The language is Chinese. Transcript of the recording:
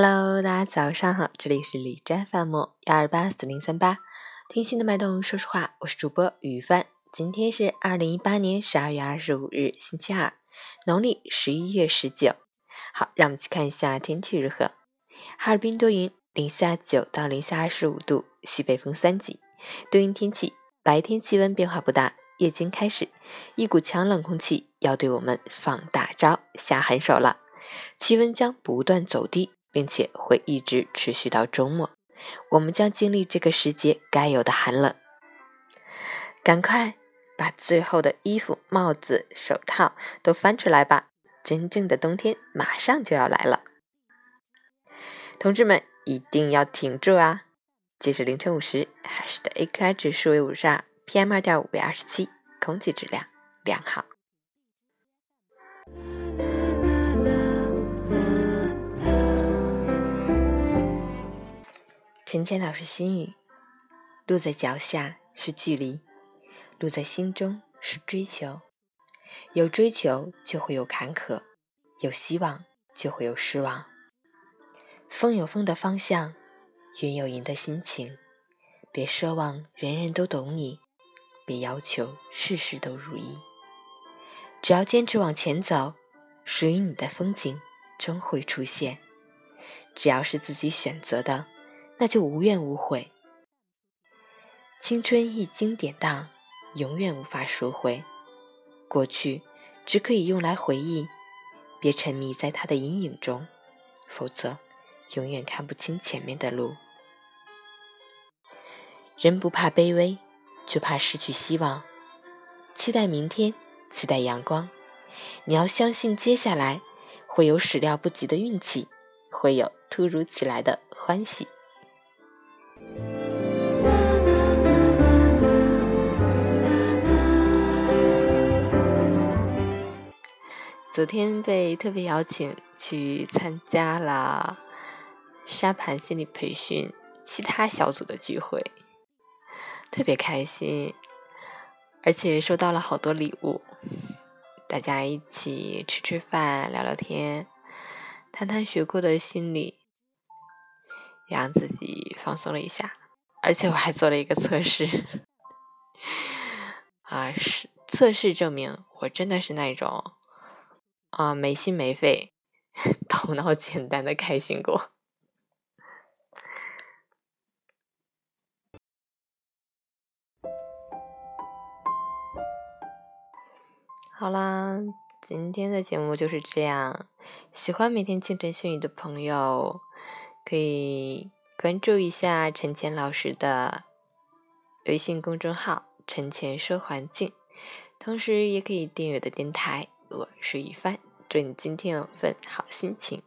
Hello，大家早上好，这里是李斋饭墨幺二八四零三八，听心的脉动，说实话，我是主播雨帆。今天是二零一八年十二月二十五日，星期二，农历十一月十九。好，让我们去看一下天气如何。哈尔滨多云，零下九到零下二十五度，西北风三级，多云天气，白天气温变化不大，夜间开始，一股强冷空气要对我们放大招、下狠手了，气温将不断走低。并且会一直持续到周末，我们将经历这个时节该有的寒冷。赶快把最后的衣服、帽子、手套都翻出来吧，真正的冬天马上就要来了。同志们一定要挺住啊！截止凌晨五时，海市的 AQI 指数为五十二，PM 二点五为二十七，空气质量良好。陈谦老师心语：路在脚下是距离，路在心中是追求。有追求就会有坎坷，有希望就会有失望。风有风的方向，云有云的心情。别奢望人人都懂你，别要求事事都如意。只要坚持往前走，属于你的风景终会出现。只要是自己选择的。那就无怨无悔。青春一经典当，永远无法赎回。过去只可以用来回忆，别沉迷在它的阴影中，否则永远看不清前面的路。人不怕卑微，就怕失去希望。期待明天，期待阳光。你要相信，接下来会有始料不及的运气，会有突如其来的欢喜。昨天被特别邀请去参加了沙盘心理培训其他小组的聚会，特别开心，而且收到了好多礼物。大家一起吃吃饭、聊聊天，谈谈学过的心理，让自己放松了一下。而且我还做了一个测试，啊，是测试证明我真的是那种。啊，没心没肺，头脑简单的开心果。好啦，今天的节目就是这样。喜欢每天清晨训语的朋友，可以关注一下陈乾老师的微信公众号“陈乾说环境”，同时也可以订阅我的电台。我是雨帆，祝你今天有份好心情。